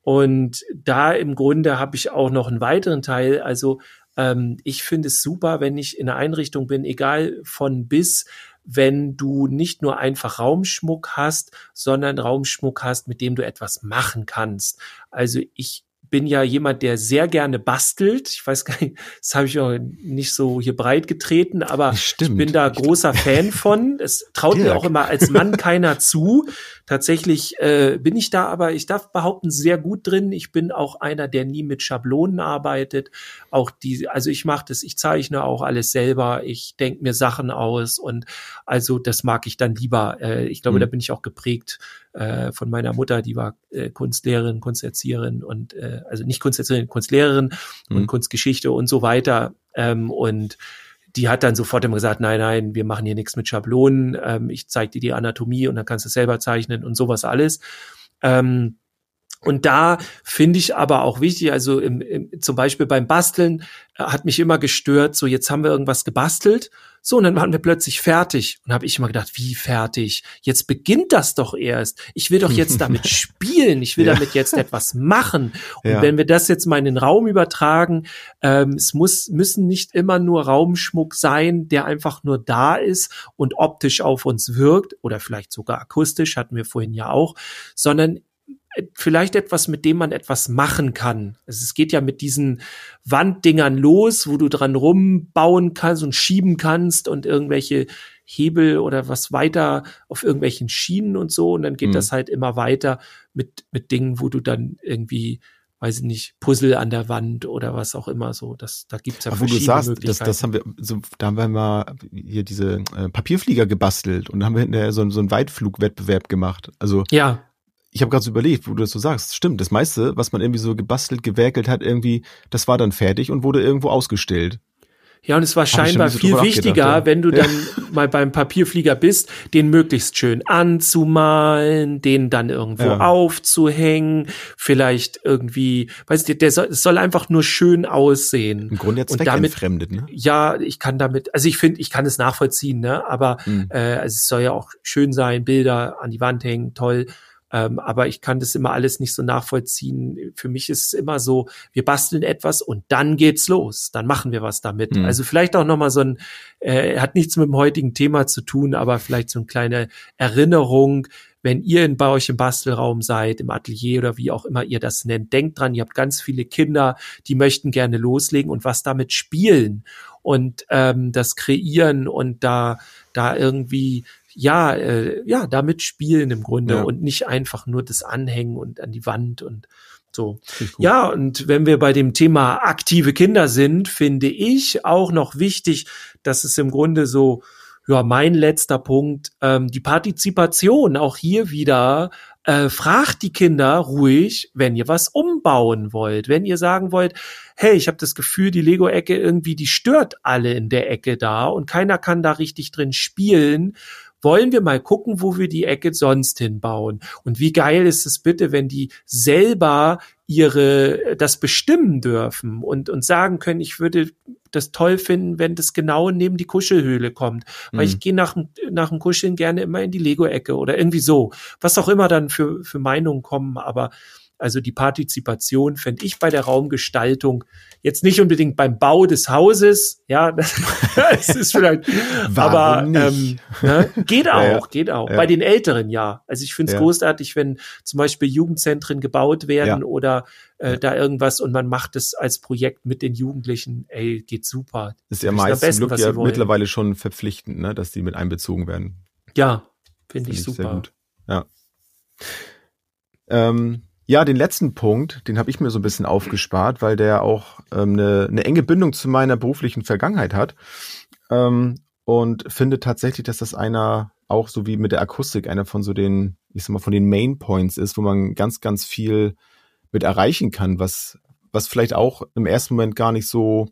Und da im Grunde habe ich auch noch einen weiteren Teil, also ähm, ich finde es super, wenn ich in einer Einrichtung bin, egal von bis, wenn du nicht nur einfach Raumschmuck hast, sondern Raumschmuck hast, mit dem du etwas machen kannst. Also ich bin ja jemand, der sehr gerne bastelt. Ich weiß gar nicht, das habe ich auch nicht so hier breit getreten, aber Stimmt. ich bin da großer Fan von. Es traut Dirk. mir auch immer als Mann keiner zu. Tatsächlich äh, bin ich da aber, ich darf behaupten, sehr gut drin. Ich bin auch einer, der nie mit Schablonen arbeitet. Auch die, also ich mache das, ich zeichne auch alles selber. Ich denke mir Sachen aus und also das mag ich dann lieber. Äh, ich glaube, mhm. da bin ich auch geprägt äh, von meiner Mutter, die war äh, Kunstlehrerin, Kunsterzieherin und äh, also nicht Kunsterzieherin, Kunstlehrerin mhm. und Kunstgeschichte und so weiter. Ähm, und die hat dann sofort immer gesagt, nein, nein, wir machen hier nichts mit Schablonen, ähm, ich zeige dir die Anatomie und dann kannst du es selber zeichnen und sowas alles. Ähm, und da finde ich aber auch wichtig, also im, im, zum Beispiel beim Basteln äh, hat mich immer gestört, so jetzt haben wir irgendwas gebastelt, so und dann waren wir plötzlich fertig und habe ich immer gedacht, wie fertig? Jetzt beginnt das doch erst. Ich will doch jetzt damit <laughs> spielen, ich will ja. damit jetzt etwas machen. Und ja. wenn wir das jetzt mal in den Raum übertragen, ähm, es muss müssen nicht immer nur Raumschmuck sein, der einfach nur da ist und optisch auf uns wirkt oder vielleicht sogar akustisch, hatten wir vorhin ja auch, sondern vielleicht etwas, mit dem man etwas machen kann. Also es geht ja mit diesen Wanddingern los, wo du dran rumbauen kannst und schieben kannst und irgendwelche Hebel oder was weiter auf irgendwelchen Schienen und so. Und dann geht mhm. das halt immer weiter mit, mit Dingen, wo du dann irgendwie weiß ich nicht, Puzzle an der Wand oder was auch immer so. Das, da gibt's ja Aber verschiedene wo du sagst, das, das haben wir, so, da haben wir mal hier diese äh, Papierflieger gebastelt und haben wir hinterher so, so einen Weitflugwettbewerb gemacht. Also ja ich habe gerade so überlegt, wo du das so sagst. Stimmt, das meiste, was man irgendwie so gebastelt, gewerkelt hat, irgendwie, das war dann fertig und wurde irgendwo ausgestellt. Ja, und es war scheinbar viel wichtiger, ja. wenn du dann mal beim Papierflieger bist, den möglichst schön anzumalen, den dann irgendwo ja. aufzuhängen, vielleicht irgendwie, weißt du, der soll, es soll einfach nur schön aussehen. Im Grunde jetzt und damit, entfremdet, ne? Ja, ich kann damit, also ich finde, ich kann es nachvollziehen, ne? Aber mhm. äh, also es soll ja auch schön sein, Bilder an die Wand hängen, toll. Ähm, aber ich kann das immer alles nicht so nachvollziehen. Für mich ist es immer so, wir basteln etwas und dann geht's los. Dann machen wir was damit. Mhm. Also vielleicht auch nochmal so ein, äh, hat nichts mit dem heutigen Thema zu tun, aber vielleicht so eine kleine Erinnerung, wenn ihr in, bei euch im Bastelraum seid, im Atelier oder wie auch immer ihr das nennt, denkt dran, ihr habt ganz viele Kinder, die möchten gerne loslegen und was damit spielen und ähm, das kreieren und da da irgendwie ja, äh, ja, damit spielen im Grunde ja. und nicht einfach nur das Anhängen und an die Wand und so. Ja, und wenn wir bei dem Thema aktive Kinder sind, finde ich auch noch wichtig, dass es im Grunde so, ja, mein letzter Punkt, ähm, die Partizipation auch hier wieder äh, fragt die Kinder ruhig, wenn ihr was umbauen wollt, wenn ihr sagen wollt, hey, ich habe das Gefühl, die Lego-Ecke irgendwie, die stört alle in der Ecke da und keiner kann da richtig drin spielen wollen wir mal gucken, wo wir die Ecke sonst hinbauen. Und wie geil ist es bitte, wenn die selber ihre das bestimmen dürfen und und sagen können, ich würde das toll finden, wenn das genau neben die Kuschelhöhle kommt, weil mhm. ich gehe nach nach dem Kuscheln gerne immer in die Lego Ecke oder irgendwie so, was auch immer dann für für Meinungen kommen, aber Also die Partizipation fände ich bei der Raumgestaltung jetzt nicht unbedingt beim Bau des Hauses, ja, das, <laughs> das ist vielleicht, aber ähm, ne, geht <laughs> auch, ja, ja. geht auch. Ja. Bei den Älteren ja. Also ich finde es großartig, wenn zum Beispiel Jugendzentren gebaut werden oder äh, da irgendwas und man macht es als Projekt mit den Jugendlichen. Ey, geht super. Das ist ja meistens Glück ja mittlerweile schon verpflichtend, ne, dass die mit einbezogen werden. Ja, finde find ich, super. Sehr gut. Ja. Ähm, ja, den letzten Punkt, den habe ich mir so ein bisschen aufgespart, weil der auch ähm, eine, eine enge Bindung zu meiner beruflichen Vergangenheit hat. Ähm, und finde tatsächlich, dass das einer auch so wie mit der Akustik einer von so den, ich sag mal, von den Main Points ist, wo man ganz, ganz viel mit erreichen kann, was, was vielleicht auch im ersten Moment gar nicht so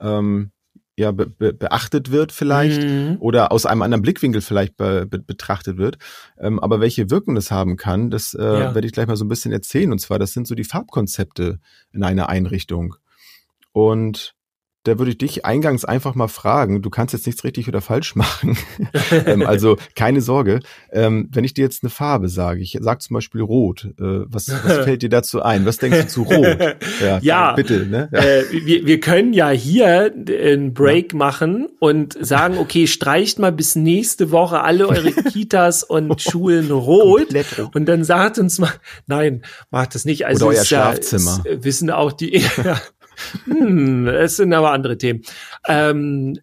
ähm, ja, be be beachtet wird vielleicht mhm. oder aus einem anderen Blickwinkel vielleicht be betrachtet wird. Ähm, aber welche Wirkung das haben kann, das äh, ja. werde ich gleich mal so ein bisschen erzählen. Und zwar, das sind so die Farbkonzepte in einer Einrichtung. Und da würde ich dich eingangs einfach mal fragen, du kannst jetzt nichts richtig oder falsch <laughs> machen. ähm, also keine Sorge. Ähm, wenn ich dir jetzt eine Farbe sage, ich sag zum Beispiel Rot, äh, was, was fällt dir dazu ein? Was denkst du zu Rot? <laughs> Ja, ja bitte. Ne? Ja. Äh, wir, wir können ja hier einen Break ja. machen und sagen, okay, streicht mal bis nächste Woche alle eure <laughs> Kitas und Schulen rot. Und dann sagt uns mal, nein, macht das nicht. Also oder euer Schlafzimmer. Ja, wissen auch die, ja, hm, es sind aber andere Themen. Ähm,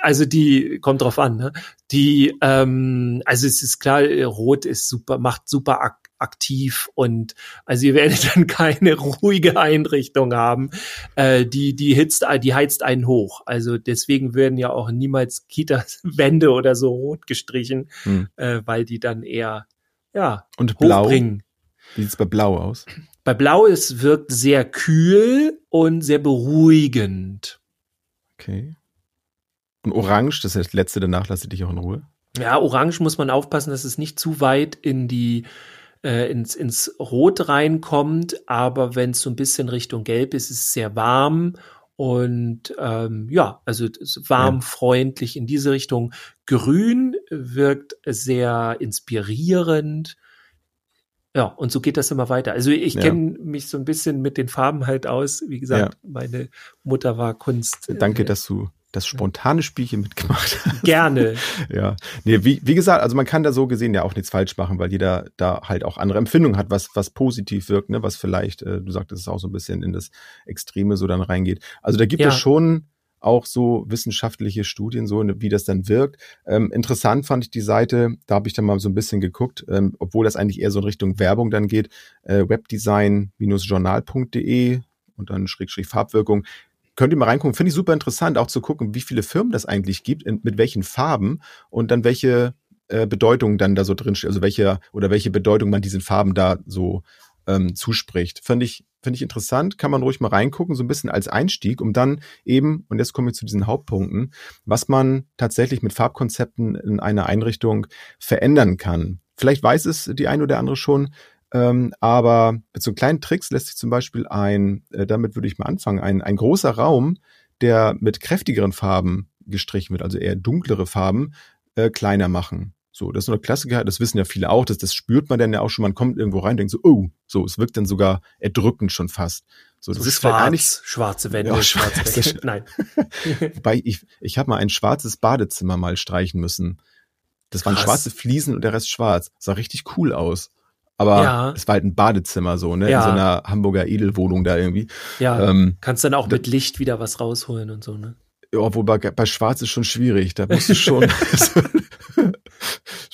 also die kommt drauf an. Ne? Die, ähm, also es ist klar, Rot ist super, macht super ak aktiv und also ihr werdet <laughs> dann keine ruhige Einrichtung haben. Äh, die die hitzt, die heizt einen hoch. Also deswegen werden ja auch niemals Kita-Wände oder so rot gestrichen, hm. äh, weil die dann eher ja und blau. Wie sieht's bei Blau aus? Bei Blau es wirkt sehr kühl und sehr beruhigend. Okay. Und Orange, das ist das letzte, danach lasse ich dich auch in Ruhe. Ja, Orange muss man aufpassen, dass es nicht zu weit in die äh, ins, ins Rot reinkommt, aber wenn es so ein bisschen Richtung Gelb ist, ist es sehr warm und ähm, ja, also warm, ja. freundlich in diese Richtung. Grün wirkt sehr inspirierend ja, und so geht das immer weiter. Also ich ja. kenne mich so ein bisschen mit den Farben halt aus. Wie gesagt, ja. meine Mutter war Kunst. Danke, äh, dass du das spontane Spielchen mitgemacht hast. Gerne. <laughs> ja. Nee, wie, wie gesagt, also man kann da so gesehen ja auch nichts falsch machen, weil jeder da halt auch andere Empfindungen hat, was, was positiv wirkt, ne, was vielleicht, äh, du sagtest es auch so ein bisschen in das Extreme so dann reingeht. Also da gibt ja. es schon auch so wissenschaftliche Studien, so wie das dann wirkt. Ähm, interessant fand ich die Seite, da habe ich dann mal so ein bisschen geguckt, ähm, obwohl das eigentlich eher so in Richtung Werbung dann geht, äh, webdesign-journal.de und dann Schrägstrich Farbwirkung. Könnt ihr mal reingucken, finde ich super interessant, auch zu gucken, wie viele Firmen das eigentlich gibt, in, mit welchen Farben und dann welche äh, Bedeutung dann da so drin steht, also welche oder welche Bedeutung man diesen Farben da so ähm, zuspricht. Finde ich, finde ich interessant, kann man ruhig mal reingucken, so ein bisschen als Einstieg, um dann eben, und jetzt kommen wir zu diesen Hauptpunkten, was man tatsächlich mit Farbkonzepten in einer Einrichtung verändern kann. Vielleicht weiß es die ein oder andere schon, ähm, aber mit so kleinen Tricks lässt sich zum Beispiel ein, äh, damit würde ich mal anfangen, ein, ein großer Raum, der mit kräftigeren Farben gestrichen wird, also eher dunklere Farben, äh, kleiner machen. So, das ist so eine Klassiker, das wissen ja viele auch, das, das spürt man dann ja auch schon, man kommt irgendwo rein, denkt so, oh, so, es wirkt dann sogar erdrückend schon fast. So, das so ist schwarz, eigentlich schwarze Wände, ja, schwarze Wände. <laughs> Nein. <laughs> Wobei ich, ich habe mal ein schwarzes Badezimmer mal streichen müssen. Das waren Krass. schwarze Fliesen und der Rest schwarz. Das sah richtig cool aus. Aber ja. es war halt ein Badezimmer so, ne? Ja. In so einer Hamburger Edelwohnung da irgendwie. Ja. Ähm, Kannst dann auch mit Licht wieder was rausholen und so, ne? Ja, obwohl bei, bei Schwarz ist schon schwierig. Da musst du schon <laughs>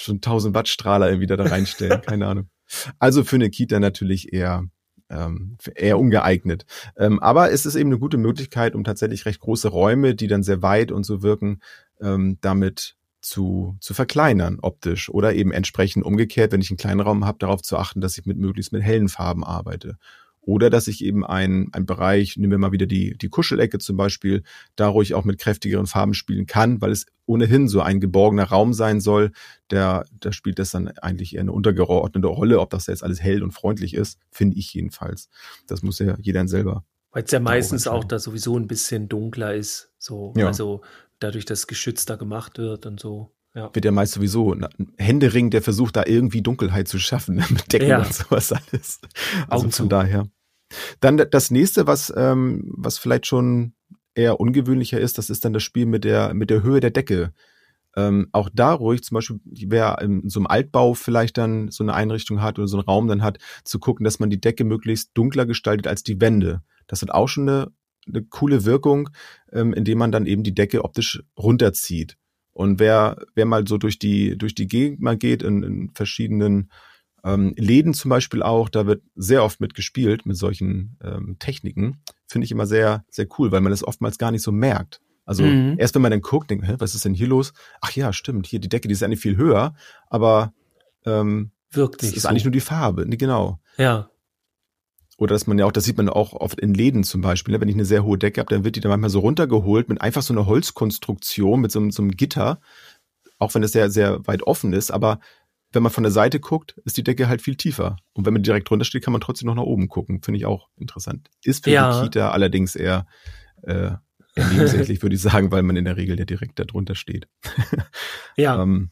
schon 1000 Watt Strahler irgendwie da, da reinstellen. <laughs> Keine Ahnung. Also für eine Kita natürlich eher ähm, eher ungeeignet. Ähm, aber es ist eben eine gute Möglichkeit, um tatsächlich recht große Räume, die dann sehr weit und so wirken, ähm, damit zu, zu verkleinern optisch oder eben entsprechend umgekehrt, wenn ich einen kleinen Raum habe, darauf zu achten, dass ich mit möglichst mit hellen Farben arbeite. Oder dass ich eben ein, ein Bereich, nehmen wir mal wieder die, die Kuschelecke zum Beispiel, da ruhig auch mit kräftigeren Farben spielen kann, weil es ohnehin so ein geborgener Raum sein soll. Der, da spielt das dann eigentlich eher eine untergeordnete Rolle, ob das jetzt alles hell und freundlich ist, finde ich jedenfalls. Das muss ja jeder selber. Weil es ja meistens auch da sowieso ein bisschen dunkler ist, so, ja. also dadurch, dass geschützter gemacht wird und so. Ja. wird ja meist sowieso ein Händering, der versucht, da irgendwie Dunkelheit zu schaffen <laughs> mit Decken Ja. und sowas alles. Also Augen von zu. daher. Dann das nächste, was, ähm, was vielleicht schon eher ungewöhnlicher ist, das ist dann das Spiel mit der, mit der Höhe der Decke. Ähm, auch da ruhig, zum Beispiel, wer in so einem Altbau vielleicht dann so eine Einrichtung hat oder so einen Raum dann hat, zu gucken, dass man die Decke möglichst dunkler gestaltet als die Wände. Das hat auch schon eine, eine coole Wirkung, ähm, indem man dann eben die Decke optisch runterzieht. Und wer, wer mal so durch die, durch die Gegend mal geht, in, in verschiedenen ähm, Läden zum Beispiel auch, da wird sehr oft mit gespielt, mit solchen ähm, Techniken. Finde ich immer sehr, sehr cool, weil man das oftmals gar nicht so merkt. Also Mhm. erst wenn man dann guckt, denkt, hä, was ist denn hier los? Ach ja, stimmt, hier die Decke, die ist eigentlich viel höher, aber ähm, Wirkt nicht ist so. eigentlich nur die Farbe, genau. ja. Oder dass man ja auch, das sieht man auch oft in Läden zum Beispiel, ne? wenn ich eine sehr hohe Decke habe, dann wird die dann manchmal so runtergeholt mit einfach so einer Holzkonstruktion, mit so, einem- so einem Gitter, auch wenn es sehr, sehr weit offen ist, aber wenn man von der Seite guckt, ist die Decke halt viel tiefer. Und wenn man direkt drunter steht, kann man trotzdem noch nach oben gucken. Finde ich auch interessant. Ist für Ja. die Kita allerdings eher, äh, eher nebensächlich, <laughs> würde ich sagen, weil man in der Regel ja direkt da drunter steht. Ja. <laughs> Ähm,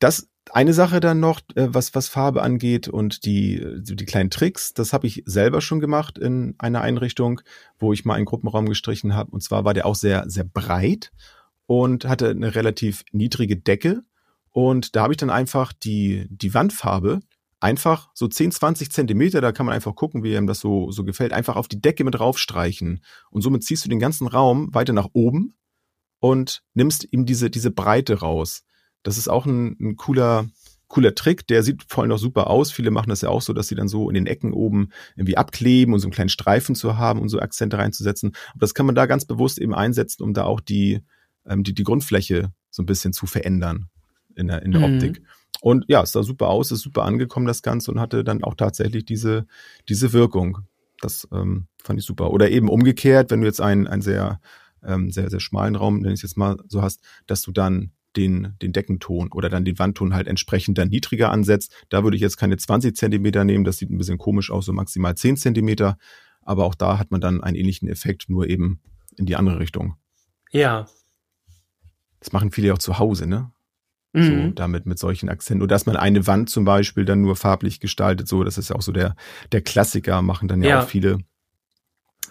das eine Sache dann noch, äh, was, was Farbe angeht und die, die kleinen Tricks, das habe ich selber schon gemacht in einer Einrichtung, wo ich mal einen Gruppenraum gestrichen habe. Und zwar war der auch sehr, sehr breit und hatte eine relativ niedrige Decke. Und da habe ich dann einfach die, die Wandfarbe einfach so 10, 20 Zentimeter, da kann man einfach gucken, wie einem das so, so gefällt, einfach auf die Decke mit raufstreichen. Und somit ziehst du den ganzen Raum weiter nach oben und nimmst ihm diese, diese Breite raus. Das ist auch ein, ein cooler, cooler Trick. Der sieht vor allem noch super aus. Viele machen das ja auch so, dass sie dann so in den Ecken oben irgendwie abkleben und so einen kleinen Streifen zu haben und so Akzente reinzusetzen. Aber das kann man da ganz bewusst eben einsetzen, um da auch die, ähm, die, die Grundfläche so ein bisschen zu verändern in der, in der Mhm. Optik. Und ja, es sah super aus, ist super angekommen, das Ganze, und hatte dann auch tatsächlich diese, diese Wirkung. Das ähm, fand ich super. Oder eben umgekehrt, wenn du jetzt einen, einen sehr, ähm, sehr, sehr schmalen Raum, wenn ich es jetzt mal so hast, dass du dann den, den Deckenton oder dann den Wandton halt entsprechend dann niedriger ansetzt. Da würde ich jetzt keine 20 Zentimeter nehmen, das sieht ein bisschen komisch aus, so maximal 10 Zentimeter. Aber auch da hat man dann einen ähnlichen Effekt, nur eben in die andere Richtung. Ja. Das machen viele auch zu Hause, ne? So Mhm. damit mit solchen Akzenten. Oder dass man eine Wand zum Beispiel dann nur farblich gestaltet, so, das ist ja auch so der, der Klassiker, machen dann ja, Ja. auch viele. Ähm,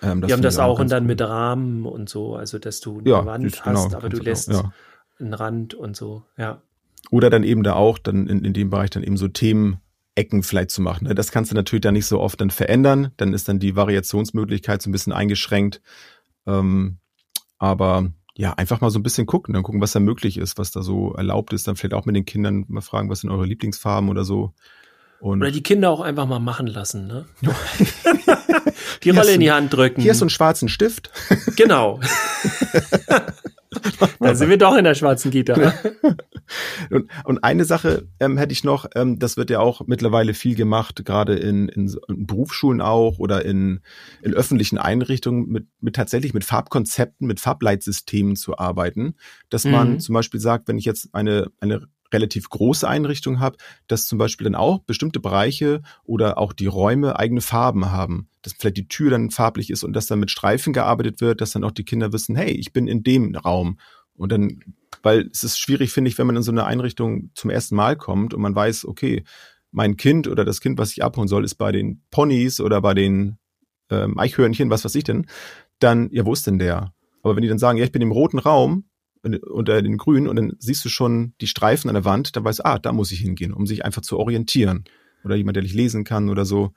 Wir haben finde das auch und dann cool. mit Rahmen und so, also dass du eine ja, Wand das- hast, genau, aber du kannst lässt auch, ja. Einen Rand und so. Ja. Oder dann eben da auch, dann in, in dem Bereich dann eben so Themenecken vielleicht zu machen. ne? Das kannst du natürlich dann nicht so oft dann verändern. Dann ist dann die Variationsmöglichkeit so ein bisschen eingeschränkt. Ähm, aber ja, einfach mal so ein bisschen gucken, dann gucken, was da möglich ist, was da so erlaubt ist. Dann vielleicht auch mit den Kindern mal fragen, was sind eure Lieblingsfarben oder so. Und Oder die Kinder auch einfach mal machen lassen, ne? <laughs> die Rolle in die Hand drücken. hier ist so ein schwarzen Stift. Genau. <laughs> <laughs> da sind wir doch in der schwarzen Kita. <laughs> Und, und eine Sache ähm, hätte ich noch, ähm, das wird ja auch mittlerweile viel gemacht, gerade in, in, in Berufsschulen auch oder in, in öffentlichen Einrichtungen mit, mit tatsächlich mit Farbkonzepten, mit Farbleitsystemen zu arbeiten. Dass man Mhm. zum Beispiel sagt, wenn ich jetzt eine, eine relativ große Einrichtung habe, dass zum Beispiel dann auch bestimmte Bereiche oder auch die Räume eigene Farben haben. Dass vielleicht die Tür dann farblich ist und dass dann mit Streifen gearbeitet wird, dass dann auch die Kinder wissen, hey, ich bin in dem Raum. Und dann, weil es ist schwierig, finde ich, wenn man in so eine Einrichtung zum ersten Mal kommt und man weiß, okay, mein Kind oder das Kind, was ich abholen soll, ist bei den Ponys oder bei den ähm, Eichhörnchen, was weiß ich denn, dann, ja, wo ist denn der? Aber wenn die dann sagen, ja, ich bin im roten Raum unter den grünen und dann siehst du schon die Streifen an der Wand, dann weißt du, ah, da muss ich hingehen, um sich einfach zu orientieren. Oder jemand, der nicht lesen kann oder so,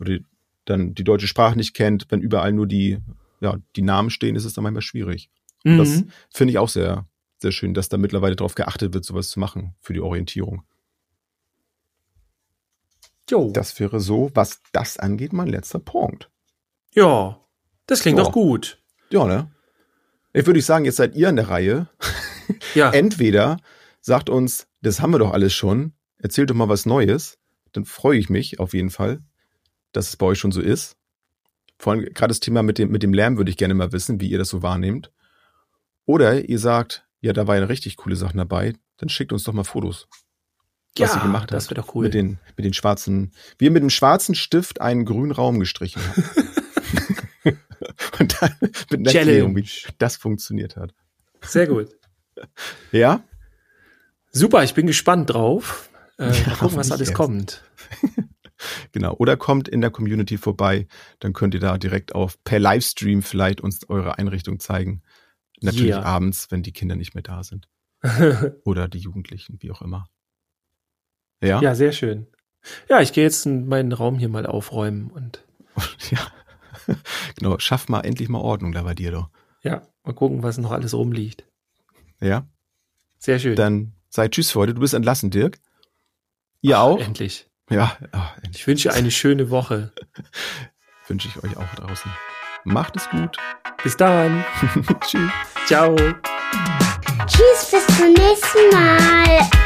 oder dann die deutsche Sprache nicht kennt, wenn überall nur die, ja, die Namen stehen, ist es dann manchmal schwierig. Und Das Mhm. finde ich auch sehr, sehr schön, dass da mittlerweile darauf geachtet wird, sowas zu machen für die Orientierung. Jo. Das wäre so, was das angeht, mein letzter Punkt. Ja. Das klingt doch gut. Ja, ne? Ich würde sagen, jetzt seid ihr an der Reihe. Ja. <laughs> Entweder sagt uns, das haben wir doch alles schon, erzählt doch mal was Neues, dann freue ich mich auf jeden Fall, dass es bei euch schon so ist. Vor allem gerade das Thema mit dem, mit dem Lärm würde ich gerne mal wissen, wie ihr das so wahrnehmt. Oder ihr sagt, ja, da war ja richtig coole Sachen dabei, dann schickt uns doch mal Fotos. Was ja, ihr gemacht das habt. wäre doch cool. Mit den, mit den schwarzen, wir mit dem schwarzen Stift einen grünen Raum gestrichen haben. <laughs> <laughs> Und dann mit einer Challenge. Erklärung, wie das funktioniert hat. Sehr gut. <laughs> Ja? Super, ich bin gespannt drauf. Äh, Ja, mal gucken, was alles erst. kommt. <laughs> Genau. Oder kommt in der Community vorbei, dann könnt ihr da direkt auf per Livestream vielleicht uns eure Einrichtung zeigen. Natürlich Yeah. abends, wenn die Kinder nicht mehr da sind. Oder die Jugendlichen, wie auch immer. Ja? ja, sehr schön. Ja, ich gehe jetzt in meinen Raum hier mal aufräumen und ja. <laughs> Genau. Schaff mal endlich mal Ordnung da bei dir doch. ja, mal gucken, was noch alles rumliegt. Ja? Sehr schön. Dann sei Tschüss für heute. Du bist entlassen, Dirk. Ihr auch? Endlich. Ja, ah, endlich. Ich wünsche eine schöne Woche. <laughs> Wünsche ich euch auch draußen. Macht es gut. Bis dann. <laughs> Tschüss. Ciao. Tschüss, bis zum nächsten Mal.